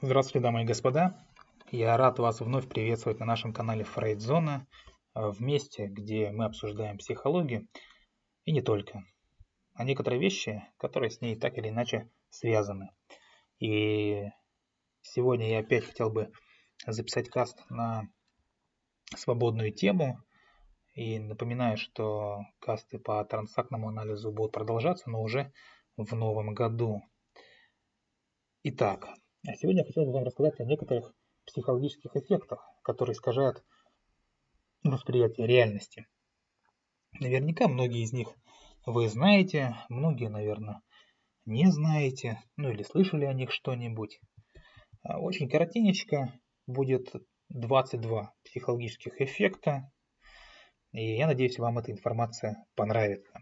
Здравствуйте, дамы и господа. Я рад вас вновь приветствовать на нашем канале Фрейдзона, э, в месте, где мы обсуждаем психологию и не только, а некоторые вещи, которые с ней так или иначе связаны. И сегодня я опять хотел бы записать каст на свободную тему. И напоминаю, что касты по трансактному анализу будут продолжаться, но уже в новом году. Итак, а сегодня я хотел бы вам рассказать о некоторых психологических эффектах, которые искажают восприятие реальности. Наверняка многие из них вы знаете, многие, наверное, не знаете, ну или слышали о них что-нибудь. А очень коротенечко будет 22 психологических эффекта, и я надеюсь, вам эта информация понравится.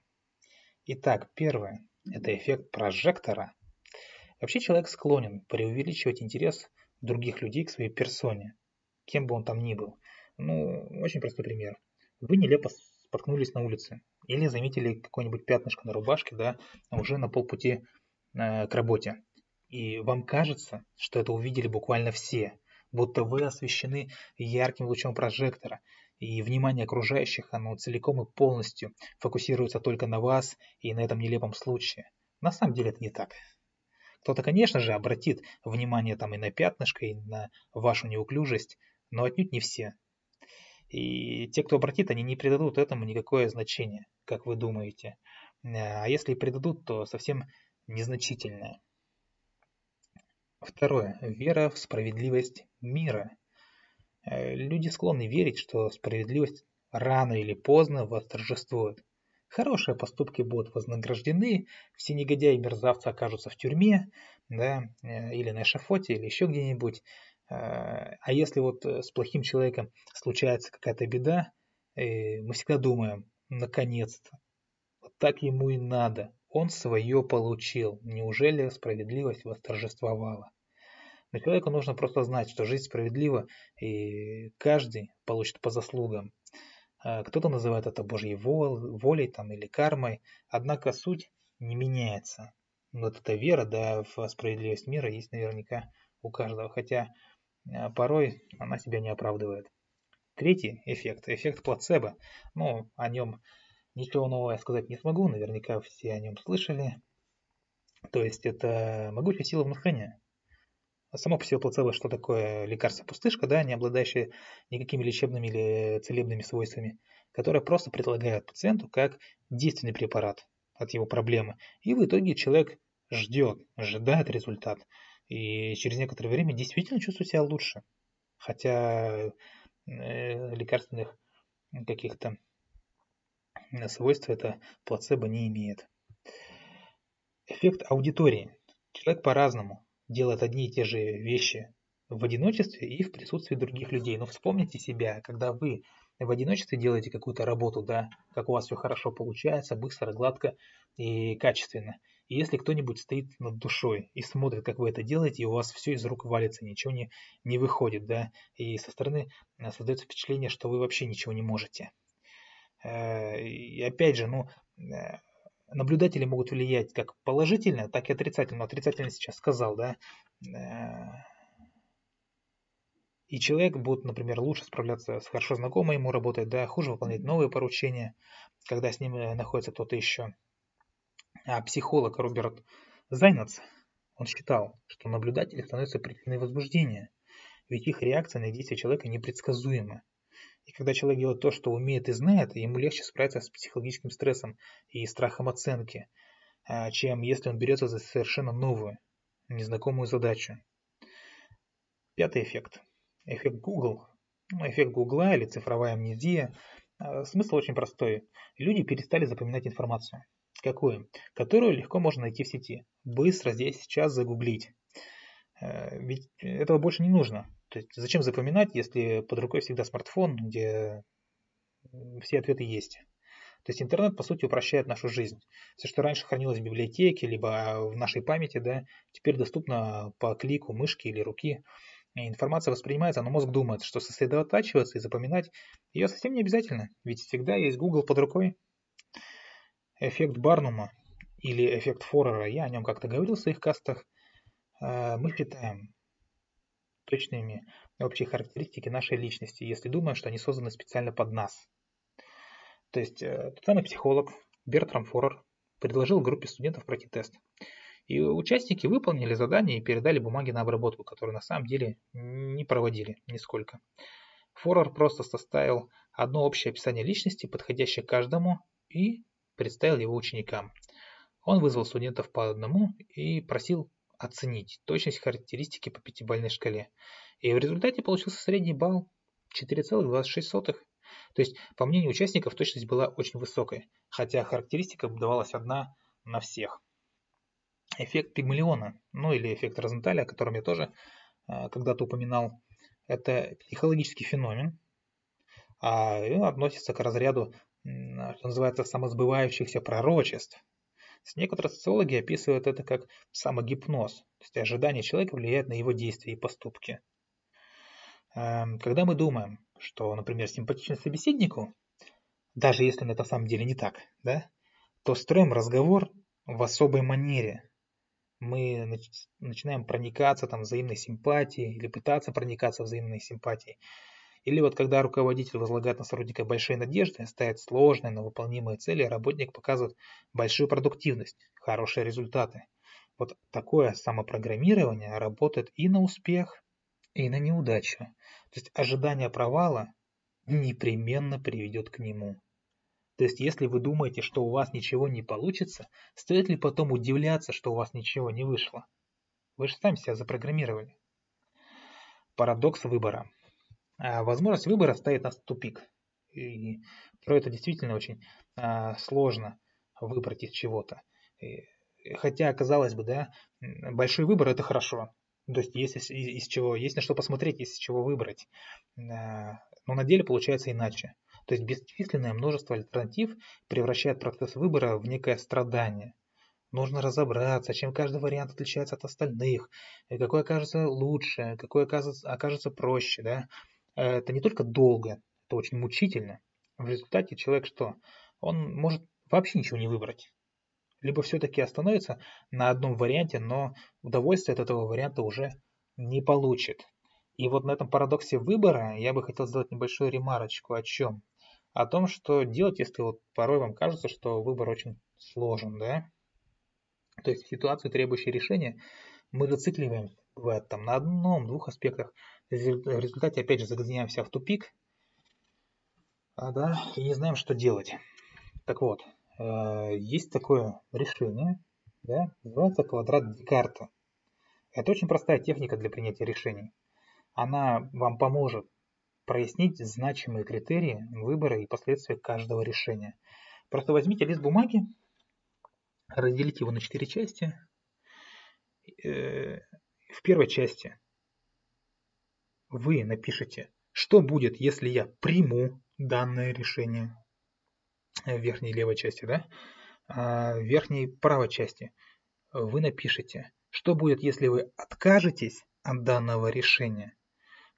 Итак, первое – это эффект прожектора – Вообще человек склонен преувеличивать интерес других людей к своей персоне, кем бы он там ни был. Ну, очень простой пример. Вы нелепо споткнулись на улице или заметили какое-нибудь пятнышко на рубашке, да, уже на полпути э, к работе. И вам кажется, что это увидели буквально все, будто вы освещены ярким лучом прожектора, и внимание окружающих, оно целиком и полностью фокусируется только на вас и на этом нелепом случае. На самом деле это не так. Кто-то, конечно же, обратит внимание там и на пятнышко, и на вашу неуклюжесть, но отнюдь не все. И те, кто обратит, они не придадут этому никакое значение, как вы думаете. А если и придадут, то совсем незначительное. Второе. Вера в справедливость мира. Э, люди склонны верить, что справедливость рано или поздно восторжествует. Хорошие поступки будут вознаграждены, все негодяи и мерзавцы окажутся в тюрьме, да, э, или на эшафоте, или еще где-нибудь. Э, а если вот э, с плохим человеком случается какая-то беда, мы всегда думаем, наконец-то, вот так ему и надо, он свое получил, неужели справедливость восторжествовала? Но человеку нужно просто знать, что жизнь справедлива, и каждый получит по заслугам. А, кто-то называет это Божьей волей там, или кармой, однако суть не меняется. Вот эта вера да, в справедливость мира есть наверняка у каждого, хотя а, порой она себя не оправдывает. Третий эффект, эффект плацебо. Ну, о нем ничего нового я сказать не смогу, наверняка все о нем слышали. То есть это могучая сила внушения. Само по себе плацебо, что такое лекарство-пустышка, да, не обладающее никакими лечебными или целебными свойствами, которое просто предлагают пациенту как действенный препарат от его проблемы. И в итоге человек ждет, ожидает результат. И через некоторое время действительно чувствует себя лучше. Хотя э, лекарственных каких-то свойств это плацебо не имеет. Эффект аудитории. Человек по-разному делает одни и те же вещи в одиночестве и в присутствии других людей. Но вспомните себя, когда вы в одиночестве делаете какую-то работу, да, как у вас все хорошо получается, быстро, гладко и качественно. И если кто-нибудь стоит над душой и смотрит, как вы это делаете, и у вас все из рук валится, ничего не, не выходит, да, и со стороны э, создается впечатление, что вы вообще ничего не можете. Э, и опять же, ну, э, наблюдатели могут влиять как положительно, так и отрицательно. Отрицательно сейчас сказал, да. Э, и человек будет, например, лучше справляться с хорошо знакомой ему работой, да, хуже выполнять новые поручения, когда с ним э, находится кто-то еще. А психолог Роберт Зайнац, он считал, что наблюдатели становятся причиной возбуждения, ведь их реакция на действия человека непредсказуема. И когда человек делает то, что умеет и знает, ему легче справиться с психологическим стрессом и страхом оценки, а, чем если он берется за совершенно новую, незнакомую задачу. Пятый эффект. Эффект Google. Ну, эффект Гугла или цифровая амнезия. А, смысл очень простой. Люди перестали запоминать информацию. Какую? Которую легко можно найти в сети. Быстро здесь сейчас загуглить. Э, ведь этого больше не нужно. То есть зачем запоминать, если под рукой всегда смартфон, где все ответы есть. То есть интернет, по сути, упрощает нашу жизнь. Все, что раньше хранилось в библиотеке, либо в нашей памяти, да, теперь доступно по клику мышки или руки. И информация воспринимается, но мозг думает, что сосредотачиваться и запоминать ее совсем не обязательно, ведь всегда есть Google под рукой. Эффект Барнума или эффект Форера, я о нем как-то говорил в своих кастах, э, мы считаем, точными общие характеристики нашей личности, если думаем, что они созданы специально под нас. То есть э, тот самый психолог Бертрам Форер предложил группе студентов пройти тест. И участники выполнили задание и передали бумаги на обработку, которые на самом деле не проводили нисколько. Форер просто составил одно общее описание личности, подходящее каждому, и представил его ученикам. Он вызвал студентов по одному и просил оценить точность характеристики по пятибалльной шкале. И в результате получился средний балл 4,26. То есть, по мнению участников, точность была очень высокой, хотя характеристика давалась одна на всех. Эффект Пигмалиона, ну или эффект Розенталя, о котором я тоже э, когда-то упоминал, это психологический феномен, а относится к разряду, что называется, самосбывающихся пророчеств. Некоторые социологи описывают это как самогипноз, то есть ожидание человека влияет на его действия и поступки. Эм, когда мы думаем, что, например, симпатичный собеседнику, даже если на самом деле не так, да, то строим разговор в особой манере. Мы начинаем проникаться там взаимной симпатией или пытаться проникаться взаимной симпатией. Или вот когда руководитель возлагает на сотрудника большие надежды, ставит сложные, но выполнимые цели, работник показывает большую продуктивность, хорошие результаты. Вот такое самопрограммирование работает и на успех, и на неудачу. То есть ожидание провала непременно приведет к нему. То есть если вы думаете, что у вас ничего не получится, стоит ли потом удивляться, что у вас ничего не вышло? Вы же сами себя запрограммировали. Парадокс выбора. А, возможность выбора ставит нас в тупик. И про это действительно очень а, сложно выбрать из чего-то. Хотя, казалось бы, да, большой выбор это хорошо. То есть есть из, из чего, есть на что посмотреть, есть из чего выбрать. А, но на деле получается иначе. То есть бесчисленное множество альтернатив превращает процесс выбора в некое страдание. Нужно разобраться, чем каждый вариант отличается от остальных, какой окажется лучше, какой окажется, окажется проще. Да? Это не только долго, это очень мучительно. В результате человек что? Он может вообще ничего не выбрать. Либо все-таки остановится на одном варианте, но удовольствие от этого варианта уже не получит. И вот на этом парадоксе выбора я бы хотел сделать небольшую ремарочку о чем? О том, что делать, если вот порой вам кажется, что выбор очень сложен, да? То есть в ситуации, требующей решения, мы зацикливаемся, бывает там на одном-двух аспектах, в результате опять же загоняемся в тупик, а, да, и не знаем, что делать. Так вот, э, есть такое решение, да, называется квадрат Декарта. Это очень простая техника для принятия решений. Она вам поможет прояснить значимые критерии выбора и последствия каждого решения. Просто возьмите лист бумаги, разделите его на четыре части. Э, в первой части вы напишите, что будет, если я приму данное решение в верхней левой части, да? А в верхней правой части вы напишите, что будет, если вы откажетесь от данного решения.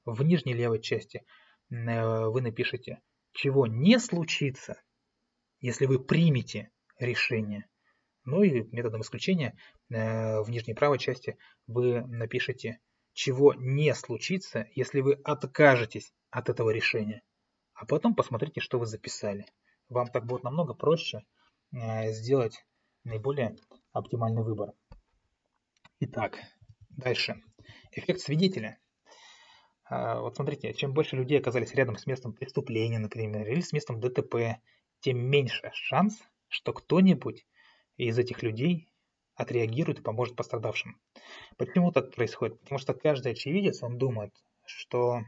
В нижней левой части э, вы напишите, чего не случится, если вы примете решение. Ну и методом исключения э, в нижней правой части вы напишите, чего не случится, если вы откажетесь от этого решения. А потом посмотрите, что вы записали. Вам так будет намного проще э, сделать наиболее оптимальный выбор. Итак, дальше. Эффект свидетеля. А, вот смотрите, чем больше людей оказались рядом с местом преступления, например, или с местом ДТП, тем меньше шанс, что кто-нибудь из этих людей отреагирует и поможет пострадавшим. Почему так происходит? Потому что каждый очевидец, он думает, что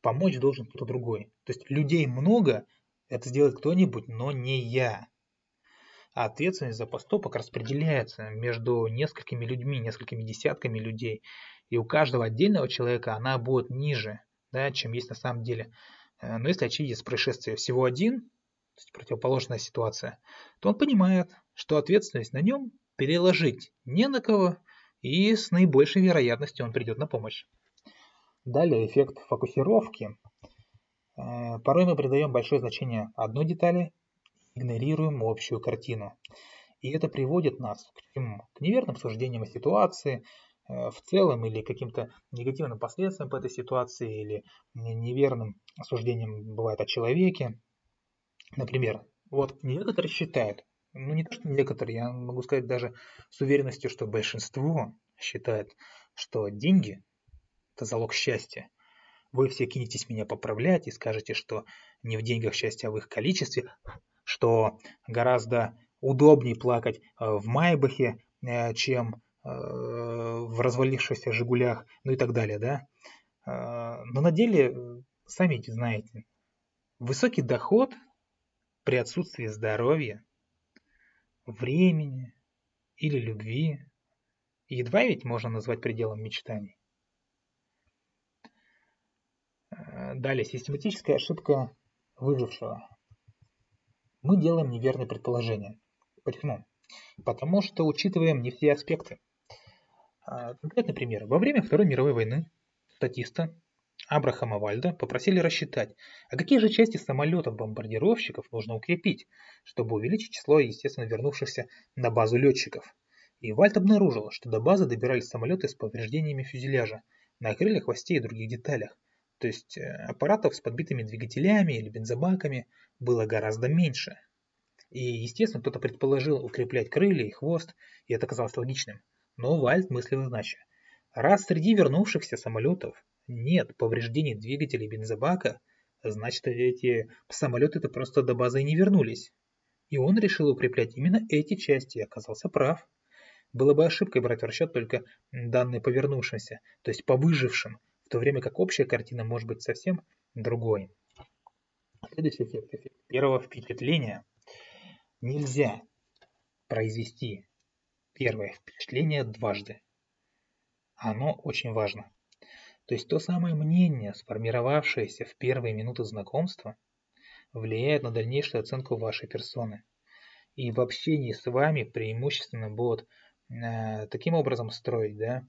помочь должен кто-то другой. То есть людей много, это сделает кто-нибудь, но не я. А ответственность за поступок распределяется между несколькими людьми, несколькими десятками людей. И у каждого отдельного человека она будет ниже, да, чем есть на самом деле. Э, но если очевидец происшествия всего один, то есть противоположная ситуация, то он понимает, что ответственность на нем переложить не на кого, и с наибольшей вероятностью он придет на помощь. Далее эффект фокусировки. Э, порой мы придаем большое значение одной детали, игнорируем общую картину. И это приводит нас к чему? К неверным суждениям о ситуации, в целом или каким-то негативным последствиям по этой ситуации или неверным осуждением бывает о человеке. Например, вот некоторые считают, ну не то что некоторые, я могу сказать даже с уверенностью, что большинство считает, что деньги – это залог счастья. Вы все кинетесь меня поправлять и скажете, что не в деньгах счастье, а в их количестве, что гораздо удобнее плакать э, в Майбахе, э, чем э, в развалившихся «Жигулях», ну и так далее, да. Но на деле, сами знаете, высокий доход при отсутствии здоровья, времени или любви едва ведь можно назвать пределом мечтаний. Далее, систематическая ошибка выжившего. Мы делаем неверные предположения. Почему? Потому что учитываем не все аспекты. А, конкретный пример. Во время Второй мировой войны статиста Абрахама Вальда попросили рассчитать, а какие же части самолетов-бомбардировщиков нужно укрепить, чтобы увеличить число, естественно, вернувшихся на базу летчиков. И Вальд обнаружил, что до базы добирались самолеты с повреждениями фюзеляжа на крыльях, хвосте и других деталях. То есть э, аппаратов с подбитыми двигателями или бензобаками было гораздо меньше. И, естественно, кто-то предположил укреплять крылья и хвост, и это казалось логичным. Но Вальд мыслил иначе. Раз среди вернувшихся самолетов нет повреждений двигателей бензобака, значит эти самолеты-то просто до базы не вернулись. И он решил укреплять именно эти части и оказался прав. Было бы ошибкой брать в расчет только данные по вернувшимся, то есть по выжившим, в то время как общая картина может быть совсем другой. Следующий эффект первого впечатления. Нельзя произвести первое впечатление дважды. Оно очень важно. То есть то самое мнение, сформировавшееся в первые минуты знакомства, влияет на дальнейшую оценку вашей персоны. И в общении с вами преимущественно будут э, таким образом строить да,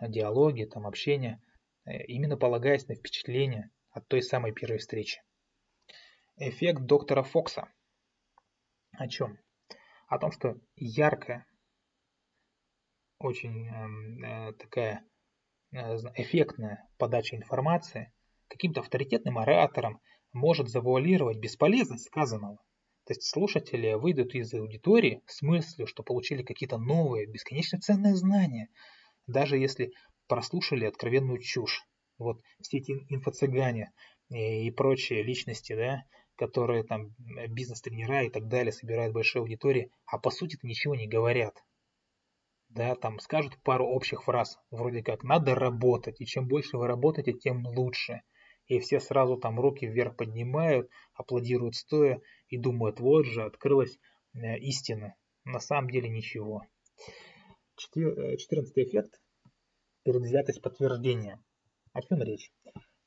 диалоги, там, общение, Э, именно полагаясь на впечатление от той самой первой встречи. Эффект доктора Фокса. О чем? О том, что яркая, очень эм, э, такая эффектная подача информации каким-то авторитетным оратором может завуалировать бесполезность сказанного. То есть слушатели выйдут из аудитории с мыслью, что получили какие-то новые, бесконечно ценные знания, даже если прослушали откровенную чушь. Вот все эти инфо-цыгане и прочие личности, да, которые там э, бизнес-тренера и так далее собирают большие аудитории, а по сути ничего не говорят. Да, там скажут пару общих фраз, вроде как «надо работать», и чем больше вы работаете, тем лучше. И все сразу там руки вверх поднимают, аплодируют стоя и думают, вот же, открылась э, истина. На самом деле ничего. Э, четырнадцатый эффект предвзятость подтверждения. О чем речь?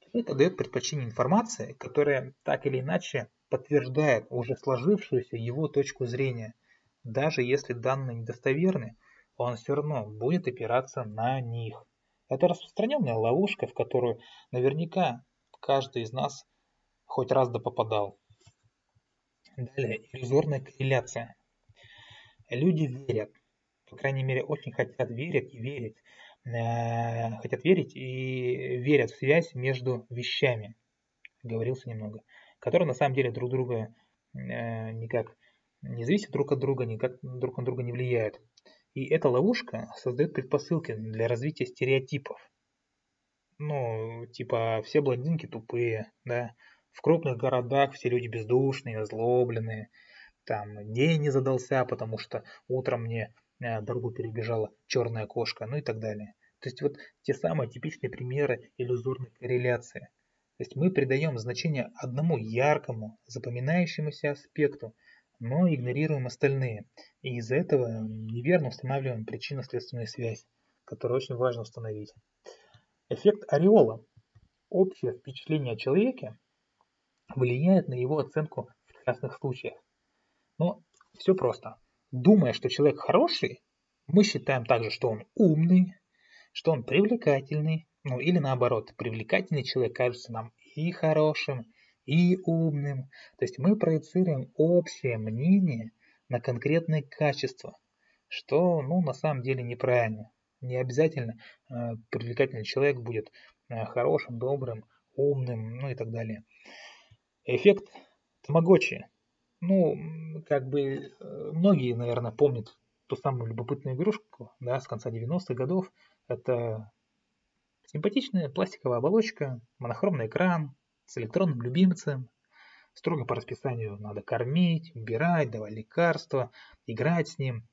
Человек дает предпочтение информации, которая так или иначе подтверждает уже сложившуюся его точку зрения. Даже если данные недостоверны, он все равно будет опираться на них. Это распространенная ловушка, в которую наверняка каждый из нас хоть раз да попадал. Далее, иллюзорная корреляция. Люди верят, по крайней мере, очень хотят верить и верить Э, хотят верить и верят в связь между вещами, говорился немного, которые на самом деле друг друга э, никак не зависят друг от друга, никак друг на друга не влияют. И эта ловушка создает предпосылки для развития стереотипов. Ну, типа, все блондинки тупые, да, в крупных городах все люди бездушные, озлобленные, там день не задался, потому что утром мне Э, дорогу перебежала черная кошка, ну и так далее. То есть вот те самые типичные примеры иллюзорной корреляции. То есть мы придаем значение одному яркому, запоминающемуся аспекту, но игнорируем остальные. И из-за этого неверно устанавливаем причинно-следственную связь, которую очень важно установить. Эффект ореола. Общее впечатление о человеке влияет на его оценку в частных случаях. Но все просто. Думая, что человек хороший, мы считаем также, что он умный, что он привлекательный, ну или наоборот, привлекательный человек кажется нам и хорошим, и умным. То есть мы проецируем общее мнение на конкретные качества, что ну, на самом деле неправильно. Не обязательно э, привлекательный человек будет э, хорошим, добрым, умным, ну и так далее. Эффект Тамагочи. Ну, как бы э, многие, наверное, помнят ту самую любопытную игрушку да, с конца 90-х годов. Это симпатичная пластиковая оболочка, монохромный экран с электронным любимцем. Строго по расписанию надо кормить, убирать, давать лекарства, играть с ним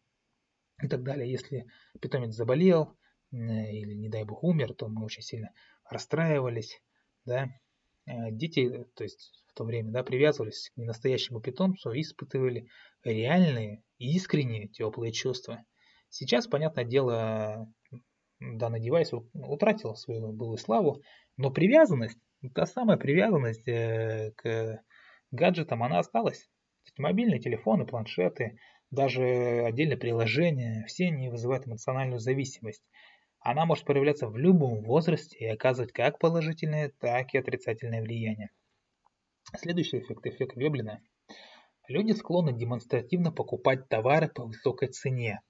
и так далее. Если питомец заболел или, не дай бог, умер, то мы очень сильно расстраивались. Да? Э, дети, то есть в то время, да, привязывались к ненастоящему питомцу и испытывали реальные, искренние, теплые чувства. Сейчас, понятное дело, данный девайс утратил свою былую славу, но привязанность, та самая привязанность э, к гаджетам, она осталась. Мобильные телефоны, планшеты, даже отдельные приложения, все они вызывают эмоциональную зависимость. Она может проявляться в любом возрасте и оказывать как положительное, так и отрицательное влияние. Следующий эффект – эффект Веблина. Люди склонны демонстративно покупать товары по высокой цене.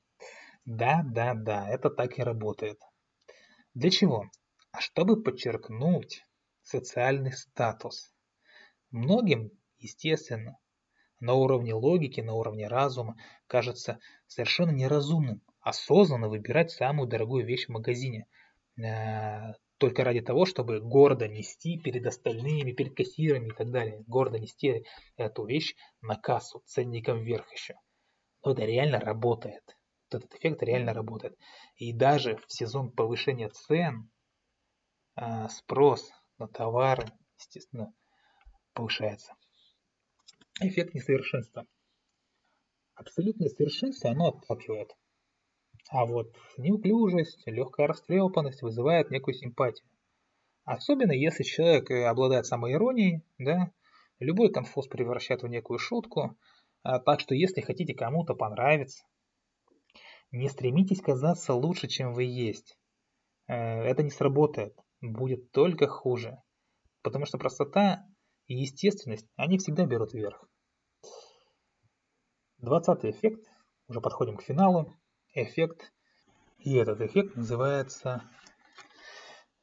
Да, да, да, это так и работает. Для чего? Чтобы подчеркнуть социальный статус. Многим, естественно, на уровне логики, на уровне разума кажется совершенно неразумным осознанно выбирать самую дорогую вещь в магазине. Э, только ради того, чтобы гордо нести перед остальными, перед кассирами и так далее. Гордо нести эту вещь на кассу, ценником вверх еще. Но это реально работает. Вот этот эффект реально работает. И даже в сезон повышения цен э, спрос на товары, естественно, повышается. Эффект несовершенства. Абсолютное совершенство, оно отталкивает. А вот неуклюжесть, легкая растрепанность вызывает некую симпатию. Особенно если человек э, обладает самоиронией, да, любой конфуз превращает в некую шутку. А, так что если хотите кому-то понравиться, не стремитесь казаться лучше, чем вы есть. Э, это не сработает, будет только хуже. Потому что простота и естественность, они всегда берут верх. Двадцатый эффект, уже подходим к финалу эффект. И этот эффект называется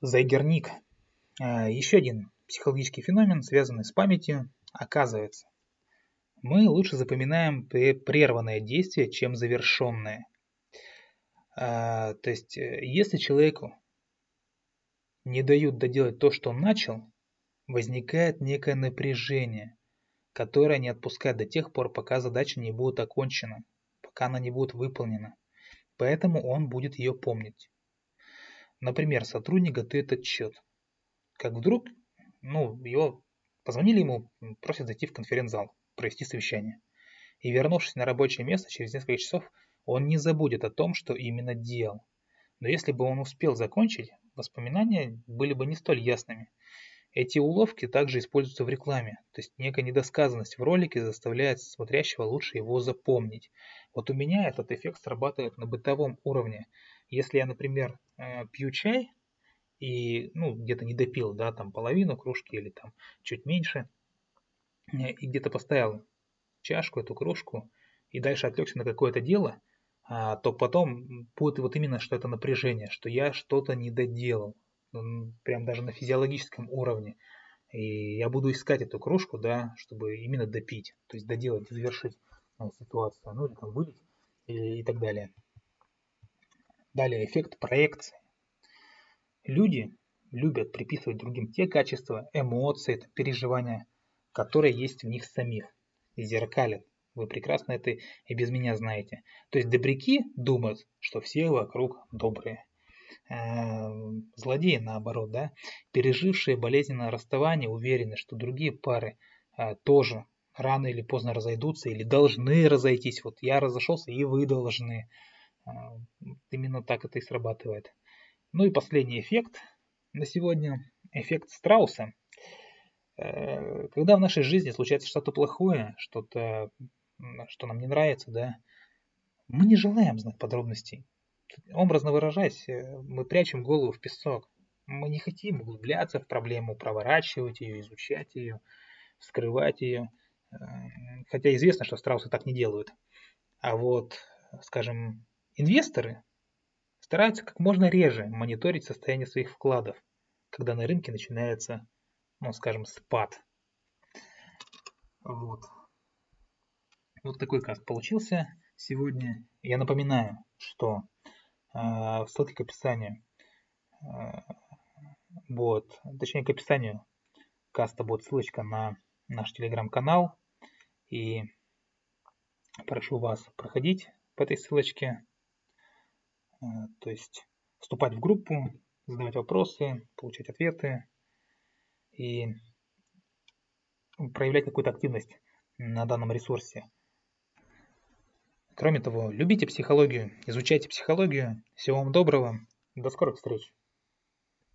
Зайгерник. Еще один психологический феномен, связанный с памятью. Оказывается, мы лучше запоминаем прерванное действие, чем завершенное. А, то есть, э, если человеку не дают доделать то, что он начал, возникает некое напряжение, которое не отпускает до тех пор, пока задача не будет окончена, пока она не будет выполнена поэтому он будет ее помнить. Например, сотрудник готовит отчет. Как вдруг, ну, его позвонили ему, просят зайти в конференц-зал, провести совещание. И вернувшись на рабочее место через несколько часов, он не забудет о том, что именно делал. Но если бы он успел закончить, воспоминания были бы не столь ясными. Эти уловки также используются в рекламе, то есть некая недосказанность в ролике заставляет смотрящего лучше его запомнить. Вот у меня этот эффект срабатывает на бытовом уровне. Если я, например, э, пью чай и ну, где-то не допил, да, там половину кружки или там чуть меньше, э, и где-то поставил чашку, эту кружку, и дальше отвлекся на какое-то дело, то потом будет вот именно что это напряжение, что я что-то не доделал, прям даже на физиологическом уровне. И я буду искать эту кружку, да, чтобы именно допить, то есть доделать, завершить ситуацию, ну или там вылить и, и так далее. Далее эффект проекции. Люди любят приписывать другим те качества, эмоции, переживания, которые есть в них самих. И зеркалят. Вы прекрасно это и без меня знаете. То есть добряки думают, что все вокруг добрые. Эм, злодеи, наоборот, да, пережившие болезненное расставание, уверены, что другие пары э, тоже рано или поздно разойдутся или должны разойтись. Вот я разошелся, и вы должны. А, именно так это и срабатывает. Ну и последний эффект на сегодня. Эффект страуса. Э, когда в нашей жизни случается что-то плохое, что-то, что нам не нравится, да, мы не желаем знать подробностей. Образно выражаясь, э, мы прячем голову в песок. Мы не хотим углубляться в проблему, проворачивать ее, изучать ее, вскрывать ее. Хотя известно, что страусы так не делают. А вот, скажем, инвесторы, стараются как можно реже мониторить состояние своих вкладов, когда на рынке начинается, ну, скажем, спад. Вот. Вот такой каст получился сегодня. Я напоминаю, что э, в ссылке к описанию э, будет, точнее к описанию каста будет ссылочка на наш телеграм-канал. И прошу вас проходить по этой ссылочке, э, то есть вступать в группу, задавать вопросы, получать ответы и проявлять какую-то активность на данном ресурсе. Кроме того, любите психологию, изучайте психологию. Всего вам доброго. До скорых встреч.